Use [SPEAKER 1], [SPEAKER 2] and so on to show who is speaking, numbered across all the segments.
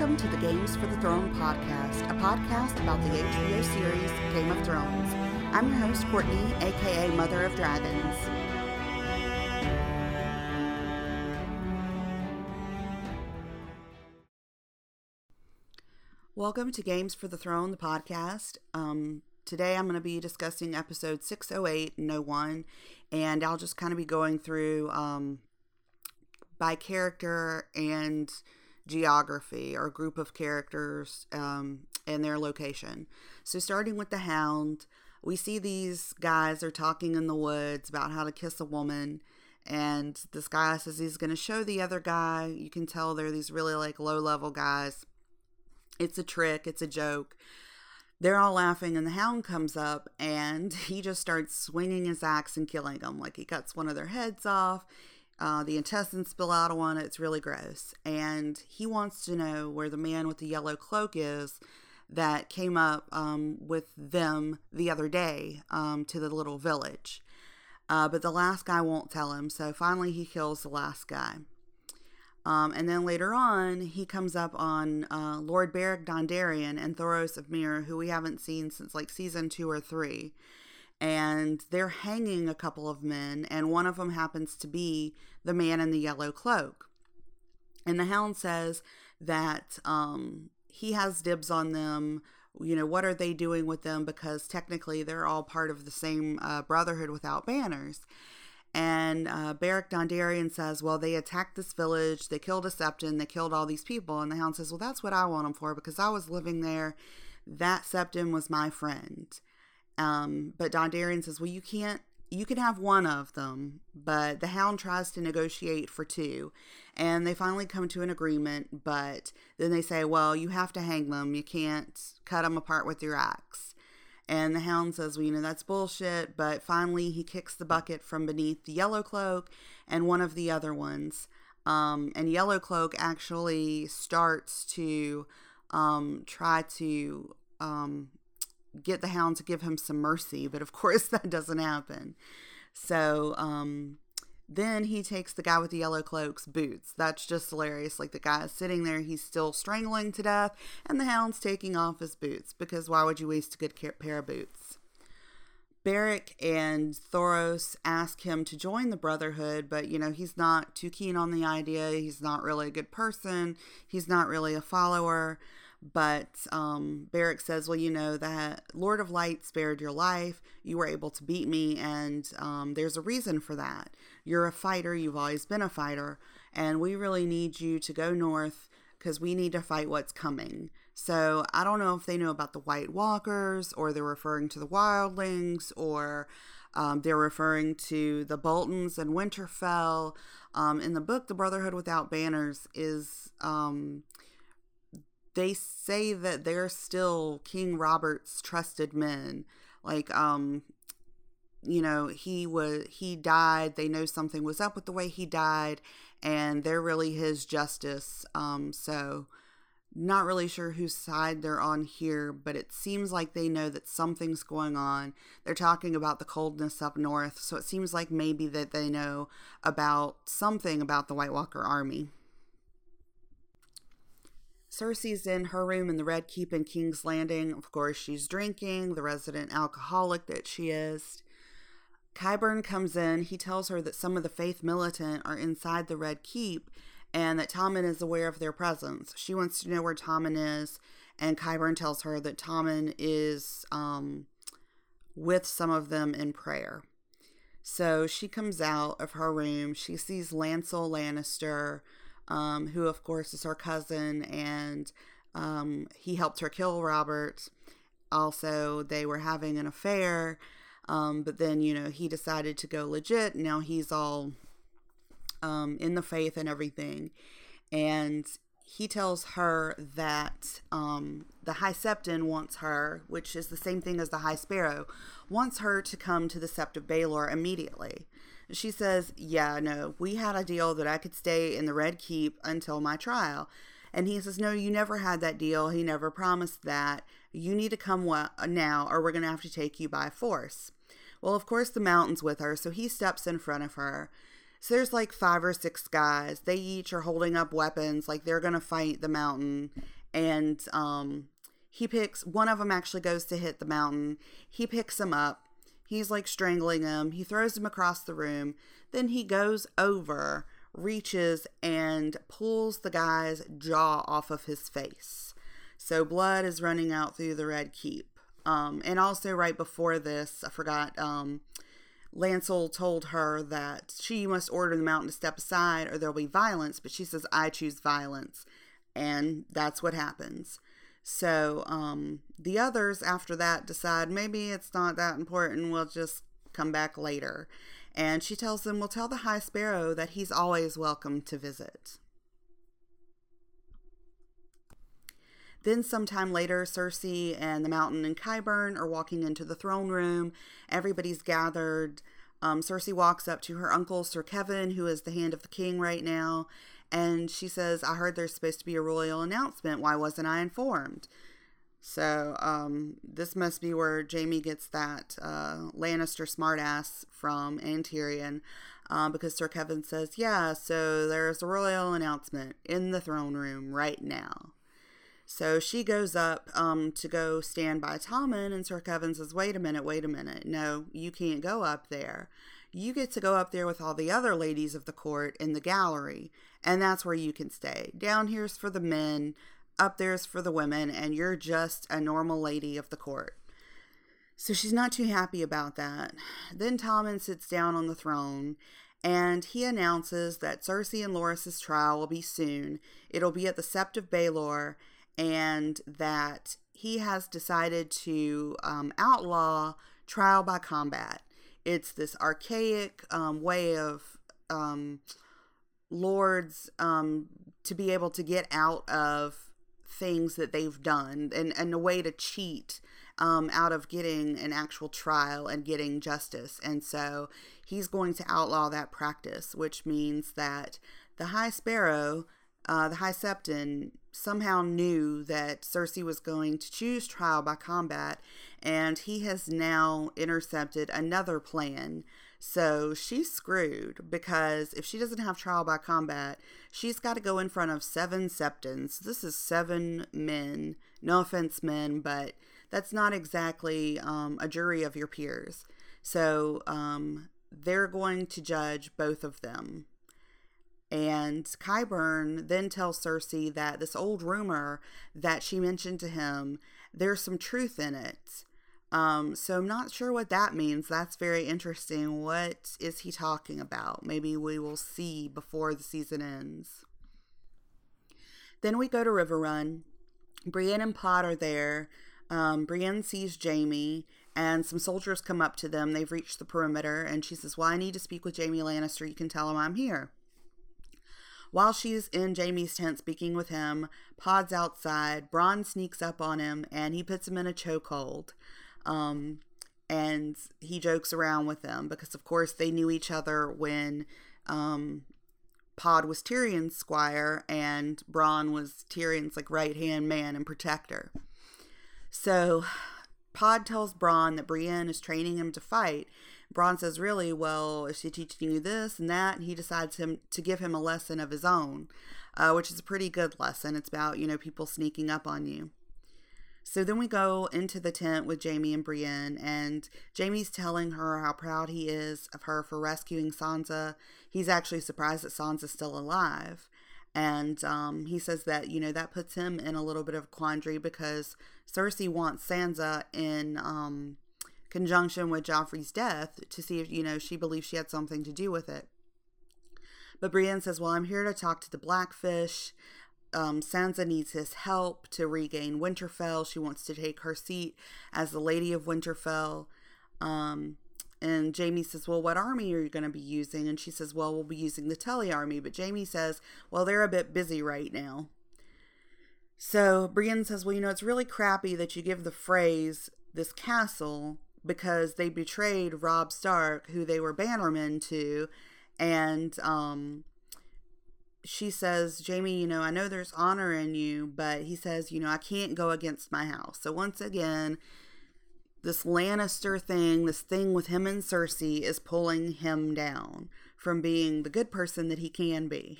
[SPEAKER 1] Welcome to the Games for the Throne podcast, a podcast about the HBO series Game of Thrones. I'm your host, Courtney, aka Mother of Dragons. Welcome to Games for the Throne, the podcast. Um, today I'm going to be discussing episode 608 and 01, and I'll just kind of be going through um, by character and geography or group of characters um, and their location. So, starting with the hound, we see these guys are talking in the woods about how to kiss a woman. And this guy says he's going to show the other guy. You can tell they're these really like low level guys. It's a trick, it's a joke. They're all laughing, and the hound comes up and he just starts swinging his axe and killing them. Like he cuts one of their heads off. Uh, the intestines spill out on it. It's really gross. And he wants to know where the man with the yellow cloak is that came up um, with them the other day um, to the little village. Uh, but the last guy won't tell him. So finally, he kills the last guy. Um, and then later on, he comes up on uh, Lord Beric Dondarrion and Thoros of Myr, who we haven't seen since like season two or three and they're hanging a couple of men, and one of them happens to be the man in the yellow cloak. And the hound says that um, he has dibs on them. You know, what are they doing with them? Because technically they're all part of the same uh, Brotherhood without banners. And uh, Beric Dondarrion says, Well, they attacked this village, they killed a Septon, they killed all these people. And the hound says, Well, that's what I want them for because I was living there. That Septon was my friend. Um, but Dondarrion says, well, you can't, you can have one of them, but the hound tries to negotiate for two. And they finally come to an agreement, but then they say, well, you have to hang them. You can't cut them apart with your axe. And the hound says, well, you know, that's bullshit. But finally, he kicks the bucket from beneath the yellow cloak and one of the other ones. Um, and yellow cloak actually starts to um, try to um, get the hound to give him some mercy, but of course that doesn't happen. So um, then he takes the guy with the yellow cloak's boots. That's just hilarious. Like the guy is sitting there, he's still strangling to death, and the hound's taking off his boots because why would you waste a good pair of boots? Beric and Thoros ask him to join the Brotherhood, but you know, he's not too keen on the idea. He's not really a good person. He's not really a follower. But um, says, Well, you know, that Lord of Light spared your life. You were able to beat me, and um, there's a reason for that. You're a fighter, you've always been a fighter, and we really need you to go north because we need to fight what's coming. So I don't know if they know about the White Walkers, or they're referring to the Wildlings, or um, they're referring to the Boltons and Winterfell. Um, in the book, The Brotherhood Without Banners is um, they say that they're still King Robert's trusted men. Like, um, you know, he was he died. They know something was up with the way he died, and they're really his justice. Um, so not really sure whose side they're on here, but it seems like they know that something's going on. They're talking about the coldness up north, so it seems like maybe that they know about something about the White Walker army. Cersei's in her room in the Red Keep in King's Landing. Of course, she's drinking, the resident alcoholic that she is. Qyburn comes in. He tells her that some of the faith militant are inside the Red Keep and that Tommen is aware of their presence. She wants to know where Tommen is, and Qyburn tells her that Tommen is um, with some of them in prayer. So she comes out of her room. She sees Lancel Lannister um, who, of course, is her cousin, and um, he helped her kill Robert. Also, they were having an affair, um, but then, you know, he decided to go legit. Now he's all um, in the faith and everything. And he tells her that um, the High Septon wants her, which is the same thing as the High Sparrow, wants her to come to the Sept of Baelor immediately. She says, Yeah, no, we had a deal that I could stay in the Red Keep until my trial. And he says, No, you never had that deal. He never promised that. You need to come now, or we're going to have to take you by force. Well, of course, the mountain's with her, so he steps in front of her. So there's like five or six guys. They each are holding up weapons, like they're gonna fight the mountain. And um, he picks one of them actually goes to hit the mountain. He picks him up. He's like strangling him. He throws him across the room. Then he goes over, reaches, and pulls the guy's jaw off of his face. So blood is running out through the red keep. Um, and also right before this, I forgot. Um, Lancel told her that she must order the mountain to step aside or there'll be violence, but she says, I choose violence. And that's what happens. So um, the others after that decide maybe it's not that important, we'll just come back later. And she tells them, We'll tell the High Sparrow that he's always welcome to visit. Then, sometime later, Cersei and the Mountain and Qyburn are walking into the throne room. Everybody's gathered. Um, Cersei walks up to her uncle, Sir Kevan, who is the hand of the king right now, and she says, I heard there's supposed to be a royal announcement. Why wasn't I informed? So, um, this must be where Jaime gets that uh, Lannister smartass from and Tyrion, uh, because Sir Kevan says, Yeah, so there's a royal announcement in the throne room right now. So she goes up um, to go stand by Tommen, and Sir Kevan says, Wait a minute, wait a minute. No, you can't go up there. You get to go up there with all the other ladies of the court in the gallery, and that's where you can stay. Down here's for the men, up there's for the women, and you're just a normal lady of the court. So she's not too happy about that. Then Tommen sits down on the throne and he announces that Cersei and Loras's trial will be soon. It'll be at the Sept of Baelor, and that he has decided to um, outlaw trial by combat. It's this archaic um, way of um, lords um, to be able to get out of things that they've done and, and a way to cheat um, out of getting an actual trial and getting justice. And so he's going to outlaw that practice, which means that the High Sparrow, uh, the High Septon, somehow knew that Cersei was going to choose trial by combat, and he has now intercepted another plan. So she's screwed because if she doesn't have trial by combat, she's got to go in front of seven septons. This is seven men. No offense, men, but that's not exactly um, a jury of your peers. So um, they're going to judge both of them. And Qyburn then tells Cersei that this old rumor that she mentioned to him, there's some truth in it. Um, so I'm not sure what that means. That's very interesting. What is he talking about? Maybe we will see before the season ends. Then we go to Riverrun. Brienne and Pod are there. Um, Brienne sees Jaime, and some soldiers come up to them. They've reached the perimeter, and she says, Well, I need to speak with Jaime Lannister. You can tell him I'm here. While she's in Jaime's tent speaking with him, Pod's outside. Bronn sneaks up on him and he puts him in a chokehold. Um, and he jokes around with them because, of course, they knew each other when um, Pod was Tyrion's squire and Bronn was Tyrion's like right hand man and protector. So Pod tells Bronn that Brienne is training him to fight Bronn says, Really? Well, is she teaching you this and that? And he decides him to give him a lesson of his own, uh, which is a pretty good lesson. It's about, you know, people sneaking up on you. So then we go into the tent with Jaime and Brienne, and Jaime's telling her how proud he is of her for rescuing Sansa. He's actually surprised that Sansa's still alive. And um, he says that, you know, that puts him in a little bit of quandary because Cersei wants Sansa in um, conjunction with Joffrey's death to see if, you know, she believes she had something to do with it. But Brienne says, Well, I'm here to talk to the Blackfish. Um, Sansa needs his help to regain Winterfell. She wants to take her seat as the Lady of Winterfell. Um, and Jaime says, Well, what army are you going to be using? And she says, Well, we'll be using the Tully army. But Jaime says, Well, they're a bit busy right now. So Brienne says, Well, you know, it's really crappy that you give the Freys this castle because they betrayed Robb Stark, who they were bannermen to, and um, she says, Jaime, you know, I know there's honor in you, but he says, you know, I can't go against my house. So once again, this Lannister thing, this thing with him and Cersei is pulling him down from being the good person that he can be.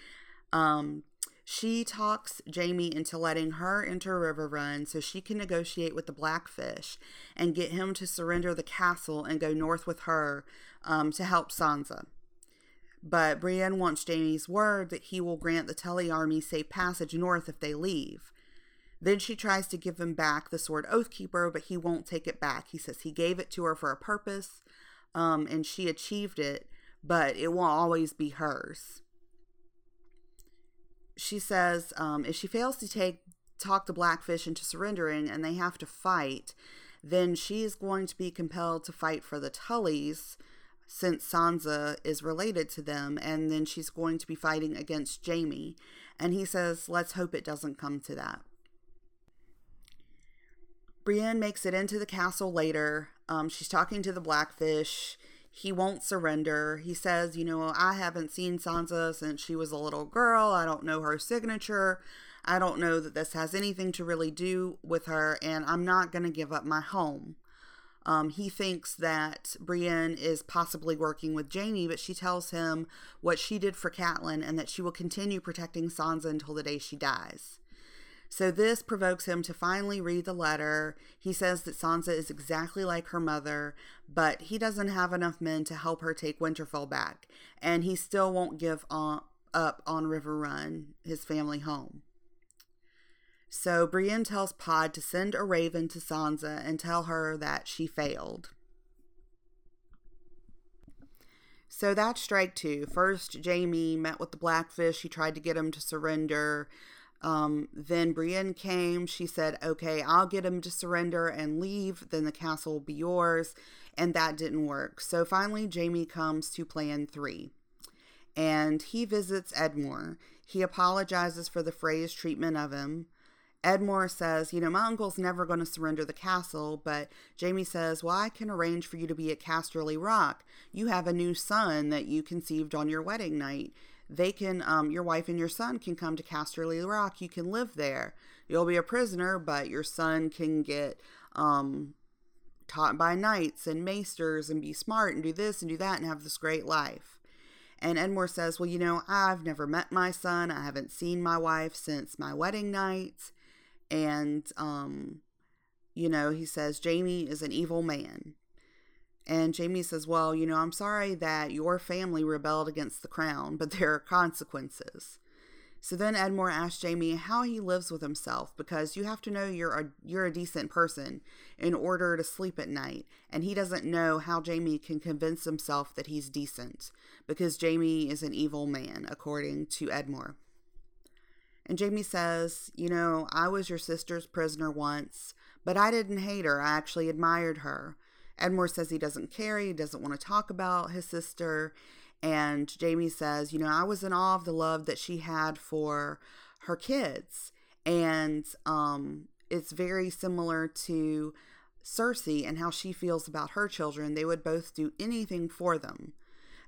[SPEAKER 1] um, she talks Jaime into letting her enter Riverrun so she can negotiate with the Blackfish and get him to surrender the castle and go north with her um, to help Sansa. But Brienne wants Jaime's word that he will grant the Tully army safe passage north if they leave. Then she tries to give him back the sword Oathkeeper, but he won't take it back. He says he gave it to her for a purpose, um, and she achieved it, but it won't always be hers she says um, if she fails to take talk the blackfish into surrendering and they have to fight, then she is going to be compelled to fight for the Tullys since Sansa is related to them, and then she's going to be fighting against Jaime. And he says, let's hope it doesn't come to that. Brienne makes it into the castle later. Um, she's talking to the Blackfish he won't surrender. He says, you know, I haven't seen Sansa since she was a little girl. I don't know her signature. I don't know that this has anything to really do with her, and I'm not going to give up my home. Um, he thinks that Brienne is possibly working with Jaime, but she tells him what she did for Catelyn and that she will continue protecting Sansa until the day she dies. So this provokes him to finally read the letter. He says that Sansa is exactly like her mother, but he doesn't have enough men to help her take Winterfell back, and he still won't give on, up on Riverrun, his family home. So Brienne tells Pod to send a raven to Sansa and tell her that she failed. So that's strike two. First, Jaime met with the Blackfish. He tried to get him to surrender. Um, then Brienne came. She said, Okay, I'll get him to surrender and leave. Then the castle will be yours. And that didn't work. So finally, Jaime comes to plan three. And he visits Edmure. He apologizes for the Freys' treatment of him. Edmure says, You know, my uncle's never going to surrender the castle, but Jaime says, Well, I can arrange for you to be at Casterly Rock. You have a new son that you conceived on your wedding night they can um, your wife and your son can come to Casterly Rock. You can live there. You'll be a prisoner, but your son can get um, taught by knights and maesters and be smart and do this and do that and have this great life. And Edmure says, Well, you know, I've never met my son. I haven't seen my wife since my wedding night. And, um, you know, he says, Jaime is an evil man. And Jaime says, Well, you know, I'm sorry that your family rebelled against the crown, but there are consequences. So then Edmure asks Jaime how he lives with himself because you have to know you're a you're a decent person in order to sleep at night, and he doesn't know how Jaime can convince himself that he's decent because Jaime is an evil man, according to Edmure. And Jaime says, You know, I was your sister's prisoner once, but I didn't hate her. I actually admired her. Edmure says he doesn't care, he doesn't want to talk about his sister. And Jaime says, You know, I was in awe of the love that she had for her kids. And um, it's very similar to Cersei and how she feels about her children. They would both do anything for them.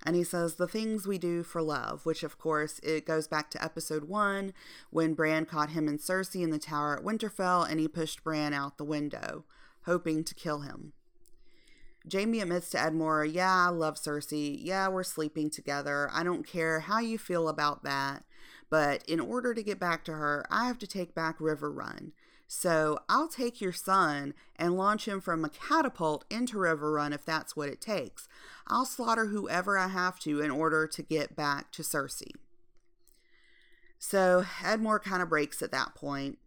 [SPEAKER 1] And he says, the things we do for love, which of course it goes back to episode one when Bran caught him and Cersei in the tower at Winterfell and he pushed Bran out the window, hoping to kill him. Jaime admits to Edmure, Yeah, I love Cersei. Yeah, we're sleeping together. I don't care how you feel about that. But in order to get back to her, I have to take back Riverrun. So I'll take your son and launch him from a catapult into Riverrun if that's what it takes. I'll slaughter whoever I have to in order to get back to Cersei. So Edmure kind of breaks at that point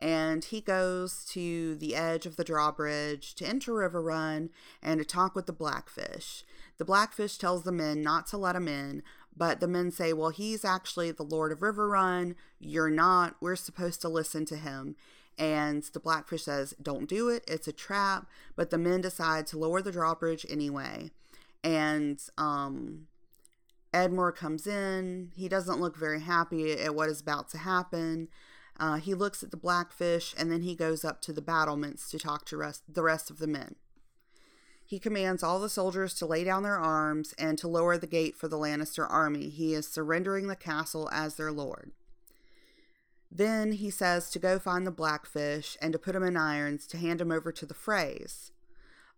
[SPEAKER 1] and he goes to the edge of the drawbridge to enter Riverrun and to talk with the Blackfish. The Blackfish tells the men not to let him in, but the men say, Well, he's actually the Lord of Riverrun. You're not. We're supposed to listen to him. And the Blackfish says, Don't do it. It's a trap. But the men decide to lower the drawbridge anyway. And um, Edmure comes in. He doesn't look very happy at what is about to happen. Uh, he looks at the blackfish and then he goes up to the battlements to talk to rest, the rest of the men. He commands all the soldiers to lay down their arms and to lower the gate for the Lannister army. He is surrendering the castle as their lord. Then he says to go find the blackfish and to put him in irons to hand him over to the Freys.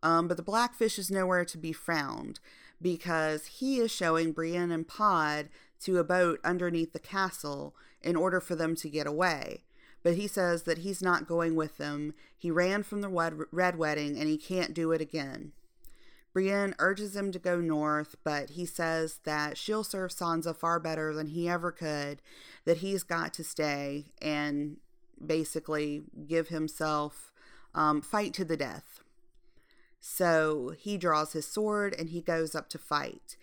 [SPEAKER 1] Um, but the blackfish is nowhere to be found because he is showing Brienne and Pod to a boat underneath the castle in order for them to get away. But he says that he's not going with them. He ran from the Red Wedding and he can't do it again. Brienne urges him to go north, but he says that she'll serve Sansa far better than he ever could, that he's got to stay and basically give himself um, fight to the death. So he draws his sword and he goes up to fight.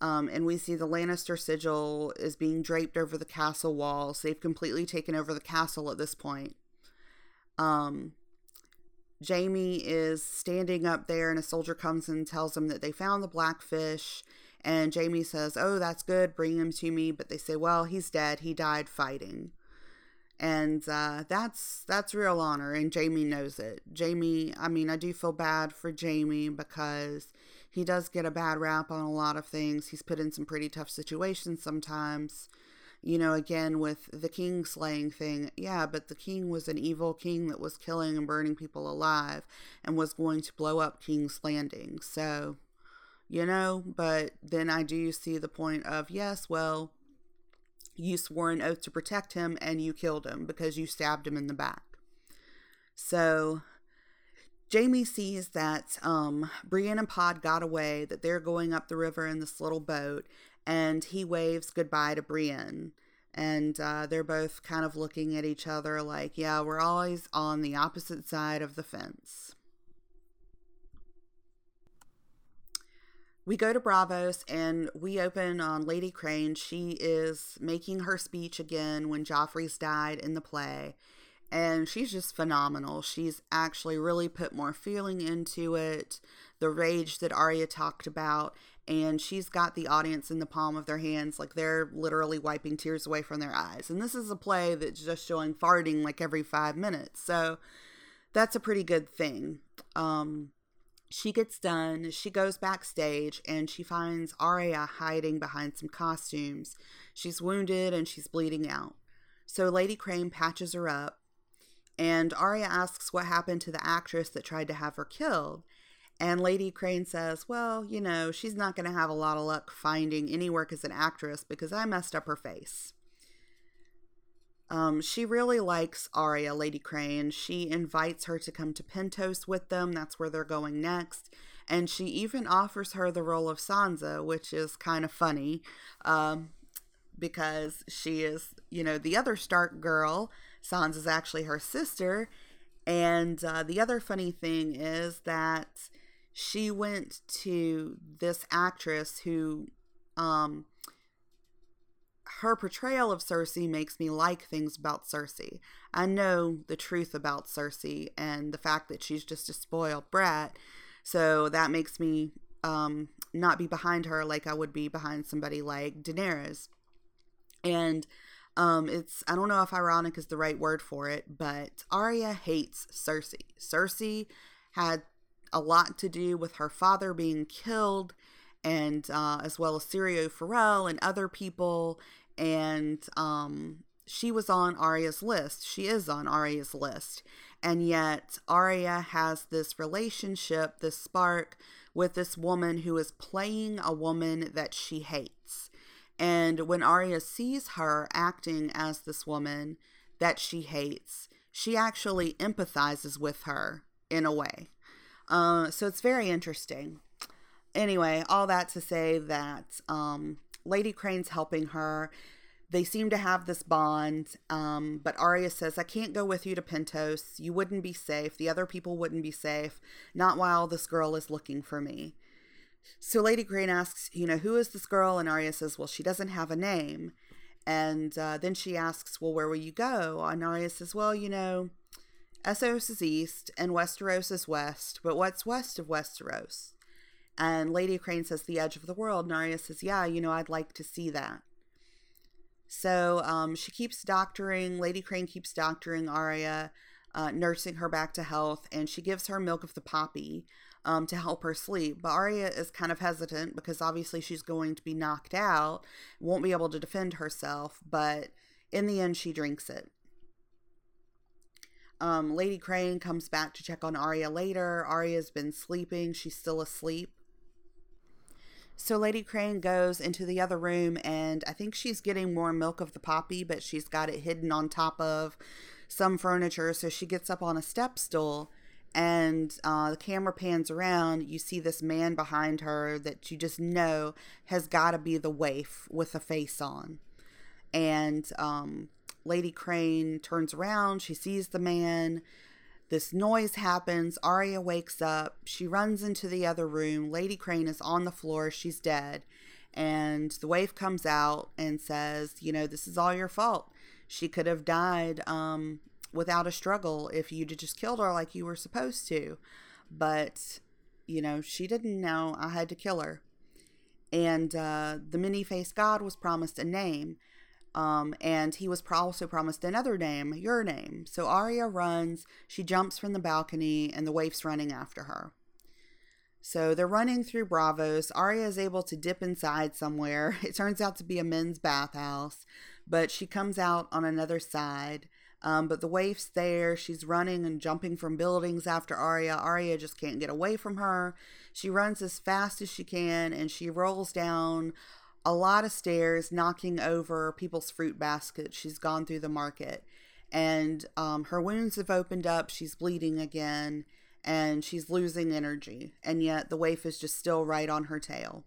[SPEAKER 1] Um, and we see the Lannister sigil is being draped over the castle walls. They've completely taken over the castle at this point. Um, Jaime is standing up there, and a soldier comes and tells him that they found the blackfish. And Jaime says, Oh, that's good, bring him to me. But they say, Well, he's dead. He died fighting. And uh, that's that's real honor, and Jaime knows it. Jaime, I mean, I do feel bad for Jaime because he does get a bad rap on a lot of things. He's put in some pretty tough situations sometimes you know, again with the king slaying thing, yeah, but the king was an evil king that was killing and burning people alive and was going to blow up King's Landing. So, you know, but then I do see the point of, yes, well, you swore an oath to protect him and you killed him because you stabbed him in the back. So, Jaime sees that um, Brienne and Pod got away, that they're going up the river in this little boat, and he waves goodbye to Brienne. And uh, they're both kind of looking at each other like, yeah, we're always on the opposite side of the fence. We go to Braavos and we open on Lady Crane. She is making her speech again when Joffrey's died in the play. And she's just phenomenal. She's actually really put more feeling into it. The rage that Arya talked about and she's got the audience in the palm of their hands like they're literally wiping tears away from their eyes and this is a play that's just showing farting like every five minutes so that's a pretty good thing um she gets done she goes backstage and she finds Arya hiding behind some costumes she's wounded and she's bleeding out so lady crane patches her up and Arya asks what happened to the actress that tried to have her killed and Lady Crane says, Well, you know, she's not going to have a lot of luck finding any work as an actress because I messed up her face. Um, she really likes Arya, Lady Crane. She invites her to come to Pentos with them. That's where they're going next. And she even offers her the role of Sansa, which is kind of funny um, because she is, you know, the other Stark girl. Sansa's actually her sister. And uh, the other funny thing is that she went to this actress who um her portrayal of Cersei makes me like things about Cersei. I know the truth about Cersei and the fact that she's just a spoiled brat. So that makes me um, not be behind her like I would be behind somebody like Daenerys. And um, it's, I don't know if ironic is the right word for it, but Arya hates Cersei. Cersei had a lot to do with her father being killed, and uh, as well as Syrio Forel and other people. And um, she was on Arya's list. She is on Arya's list. And yet, Arya has this relationship, this spark with this woman who is playing a woman that she hates. And when Arya sees her acting as this woman that she hates, she actually empathizes with her in a way. Uh, so it's very interesting. Anyway, all that to say that um, Lady Crane's helping her. They seem to have this bond, um, but Arya says, I can't go with you to Pentos. You wouldn't be safe. The other people wouldn't be safe. Not while this girl is looking for me. So Lady Crane asks, you know, who is this girl? And Arya says, well, she doesn't have a name. And uh, then she asks, well, where will you go? And Arya says, well, you know, Essos is east and Westeros is west, but what's west of Westeros? And Lady Crane says the edge of the world. And Arya says, yeah, you know, I'd like to see that. So um, she keeps doctoring, Lady Crane keeps doctoring Arya, uh, nursing her back to health, and she gives her milk of the poppy um, to help her sleep. But Arya is kind of hesitant because obviously she's going to be knocked out, won't be able to defend herself, but in the end, she drinks it. Um, Lady Crane comes back to check on Arya later. Arya's been sleeping. She's still asleep. So Lady Crane goes into the other room and I think she's getting more milk of the poppy, but she's got it hidden on top of some furniture. So she gets up on a step stool and uh, the camera pans around. You see this man behind her that you just know has got to be the waif with a face on. And um, Lady Crane turns around, she sees the man this noise happens. Arya wakes up. She runs into the other room. Lady Crane is on the floor. She's dead. And the waif comes out and says, You know, this is all your fault. She could have died um, without a struggle if you'd just killed her like you were supposed to. But, you know, she didn't know I had to kill her. And uh, the many faced god was promised a name. Um, and he was also promised another name, your name. So Arya runs, she jumps from the balcony, and the waif's running after her. So they're running through Braavos. Arya is able to dip inside somewhere. It turns out to be a men's bathhouse, but she comes out on another side. Um, but the waif's there. She's running and jumping from buildings after Arya. Arya just can't get away from her. She runs as fast as she can and she rolls down a lot of stairs, knocking over people's fruit baskets. She's gone through the market, and um, her wounds have opened up. She's bleeding again, and she's losing energy. And yet the waif is just still right on her tail.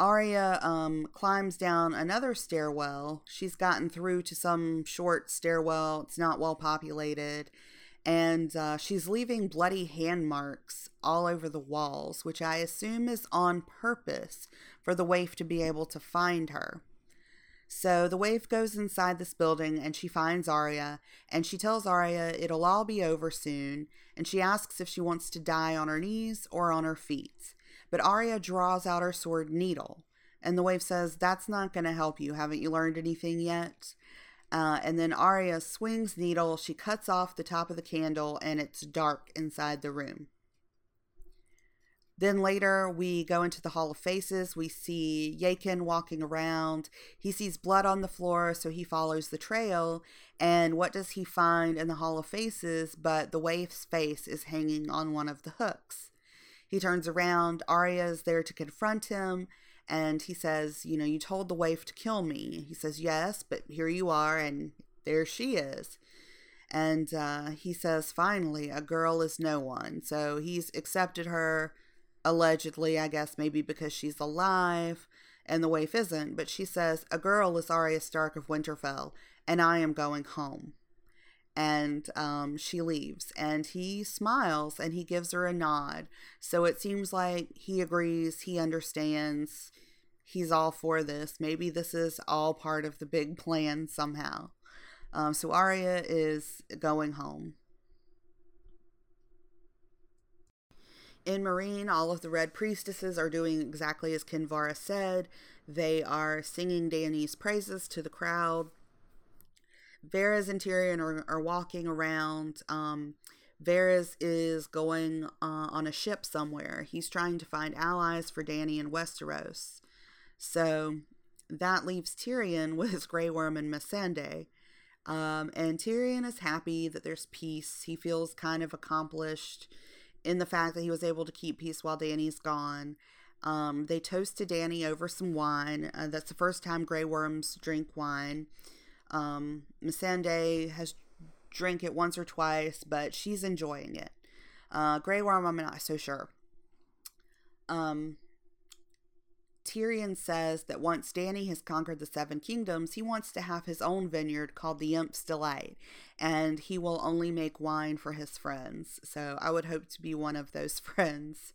[SPEAKER 1] Arya um, climbs down another stairwell. She's gotten through to some short stairwell. It's not well populated and uh, she's leaving bloody hand marks all over the walls, which I assume is on purpose for the waif to be able to find her. So the waif goes inside this building and she finds Arya, and she tells Arya it'll all be over soon, and she asks if she wants to die on her knees or on her feet. But Arya draws out her sword needle, and the waif says, That's not going to help you. Haven't you learned anything yet? Uh, and then Arya swings needle. She cuts off the top of the candle, and it's dark inside the room. Then later, we go into the Hall of Faces. We see Jaqen walking around. He sees blood on the floor, so he follows the trail. And what does he find in the Hall of Faces but the waif's face is hanging on one of the hooks? He turns around. Arya is there to confront him and he says, You know, you told the waif to kill me. He says, Yes, but here you are, and there she is. And uh, he says, Finally, a girl is no one. So he's accepted her, allegedly, I guess, maybe because she's alive, and the waif isn't. But she says, A girl is Arya Stark of Winterfell, and I am going home. And um, she leaves, and he smiles and he gives her a nod. So it seems like he agrees, he understands, he's all for this. Maybe this is all part of the big plan somehow. Um, so Arya is going home. In Meereen, all of the Red Priestesses are doing exactly as Kinvara said. They are singing Dany's praises to the crowd. Varys and Tyrion are, are walking around. Um, Varys is going uh, on a ship somewhere. He's trying to find allies for Dany in Westeros. So that leaves Tyrion with his Grey Worm and Missandei. Um, and Tyrion is happy that there's peace. He feels kind of accomplished in the fact that he was able to keep peace while Dany's gone. Um, they toast to Dany over some wine. Uh, that's the first time Grey Worms drink wine. Um, Missandei has drank it once or twice, but she's enjoying it. Uh, Grey Worm, I'm not so sure. Um, Tyrion says that once Dany has conquered the Seven Kingdoms, he wants to have his own vineyard called the Imp's Delight, and he will only make wine for his friends. So I would hope to be one of those friends.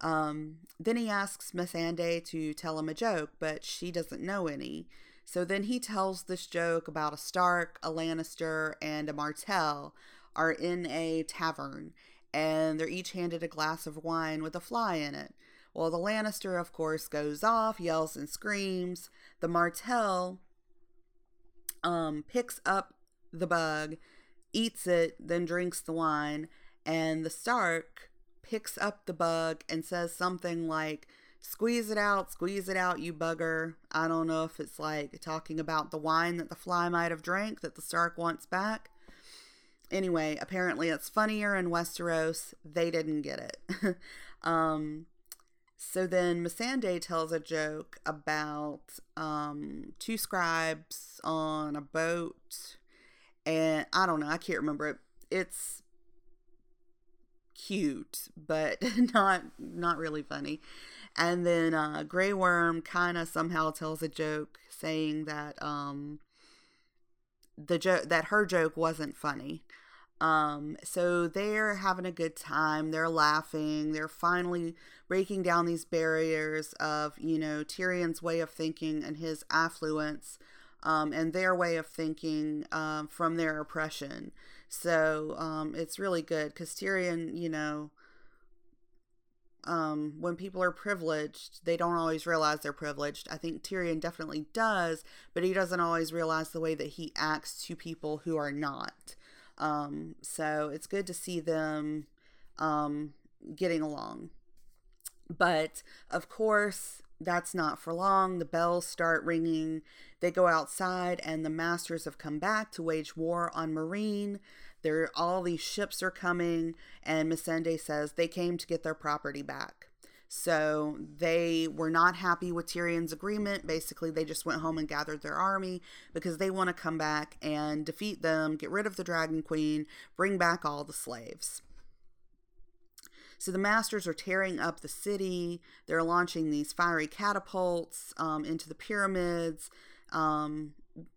[SPEAKER 1] Um, then he asks Missandei to tell him a joke, but she doesn't know any. So then he tells this joke about a Stark, a Lannister, and a Martell are in a tavern, and they're each handed a glass of wine with a fly in it. Well, the Lannister, of course, goes off, yells and screams. The Martell um, picks up the bug, eats it, then drinks the wine. And the Stark picks up the bug and says something like, Squeeze it out, squeeze it out, you bugger. I don't know if it's like talking about the wine that the fly might have drank that the Stark wants back. anyway, apparently it's funnier in Westeros. They didn't get it. um, so then Missandei tells a joke about um, two scribes on a boat, and I don't know, I can't remember it. It's cute, but not not really funny. And then uh, Grey Worm kind of somehow tells a joke saying that um, the joke that her joke wasn't funny. Um, so they're having a good time. They're laughing. They're finally breaking down these barriers of, you know, Tyrion's way of thinking and his affluence um, and their way of thinking um, from their oppression. So um, it's really good because Tyrion, you know, um, when people are privileged, they don't always realize they're privileged. I think Tyrion definitely does, but he doesn't always realize the way that he acts to people who are not. Um, so it's good to see them um, getting along. But of course, that's not for long. The bells start ringing. They go outside, and the masters have come back to wage war on Meereen. There, all these ships are coming, and Missandei says they came to get their property back. So they were not happy with Tyrion's agreement. Basically, they just went home and gathered their army because they want to come back and defeat them, get rid of the Dragon Queen, bring back all the slaves. So the masters are tearing up the city. They're launching these fiery catapults um, into the pyramids. Um,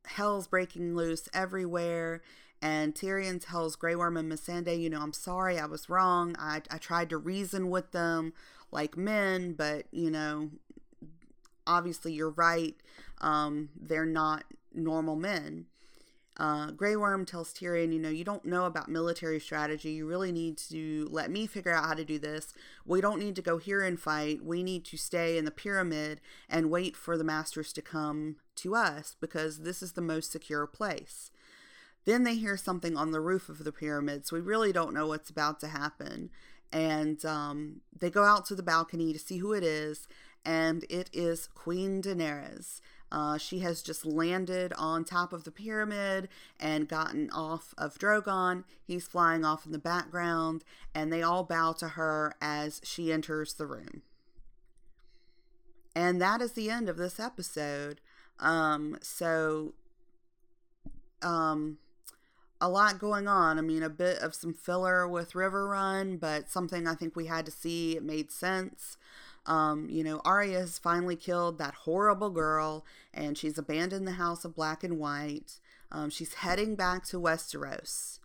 [SPEAKER 1] hell's breaking loose everywhere. And Tyrion tells Grey Worm and Missandei, you know, I'm sorry, I was wrong. I, I tried to reason with them like men, but you know, obviously you're right. Um, they're not normal men. Uh, Grey Worm tells Tyrion, you know, you don't know about military strategy. You really need to let me figure out how to do this. We don't need to go here and fight. We need to stay in the pyramid and wait for the masters to come to us because this is the most secure place. Then they hear something on the roof of the pyramid, so we really don't know what's about to happen and um, they go out to the balcony to see who it is, and it is Queen Daenerys. Uh, she has just landed on top of the pyramid and gotten off of Drogon. He's flying off in the background, and they all bow to her as she enters the room. And that is the end of this episode. Um, so, um, a lot going on. I mean, a bit of some filler with Riverrun, but something I think we had to see. It made sense. Um, you know, Arya has finally killed that horrible girl, and she's abandoned the House of Black and White. Um, she's heading back to Westeros,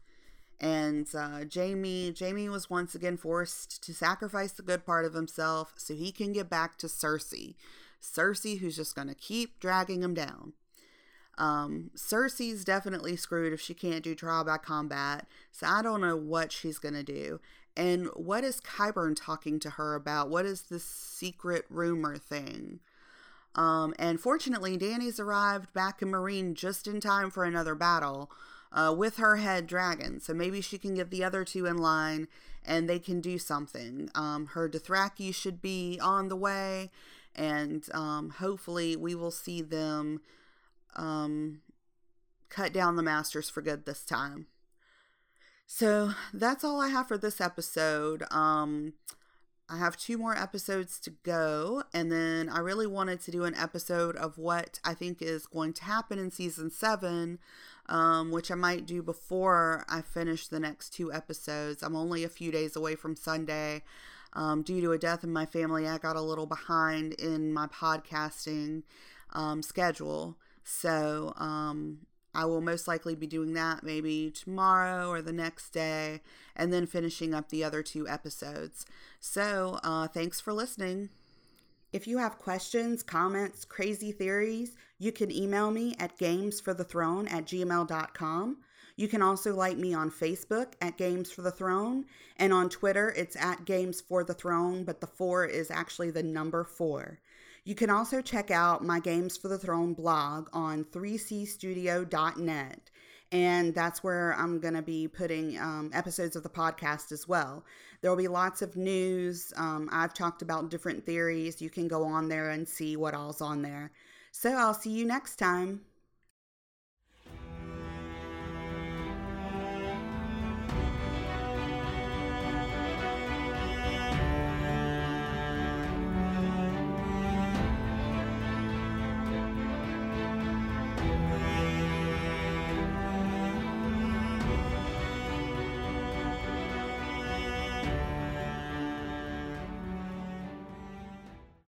[SPEAKER 1] and uh, Jaime, Jaime was once again forced to sacrifice the good part of himself so he can get back to Cersei. Cersei, who's just going to keep dragging him down. Um, Cersei's definitely screwed if she can't do trial by combat, so I don't know what she's gonna do. And what is Qyburn talking to her about? What is this secret rumor thing? Um, and fortunately, Dany's arrived back in Meereen just in time for another battle uh, with her head dragon. So maybe she can get the other two in line and they can do something. Um, her Dothraki should be on the way, and um, hopefully, we will see them um, cut down the masters for good this time. So that's all I have for this episode. Um, I have two more episodes to go, and then I really wanted to do an episode of what I think is going to happen in season seven, um, which I might do before I finish the next two episodes. I'm only a few days away from Sunday. Um, due to a death in my family, I got a little behind in my podcasting um, schedule. So um, I will most likely be doing that maybe tomorrow or the next day, and then finishing up the other two episodes. So uh, thanks for listening. If you have questions, comments, crazy theories, you can email me at gamesforthethrone at gmail.com. You can also like me on Facebook at Games for the Throne, and on Twitter it's at Games for the Throne, but the four is actually the number four. You can also check out my Games for the Throne blog on 3cstudio.net. And that's where I'm going to be putting um, episodes of the podcast as well. There will be lots of news. Um, I've talked about different theories. You can go on there and see what all's on there. So I'll see you next time.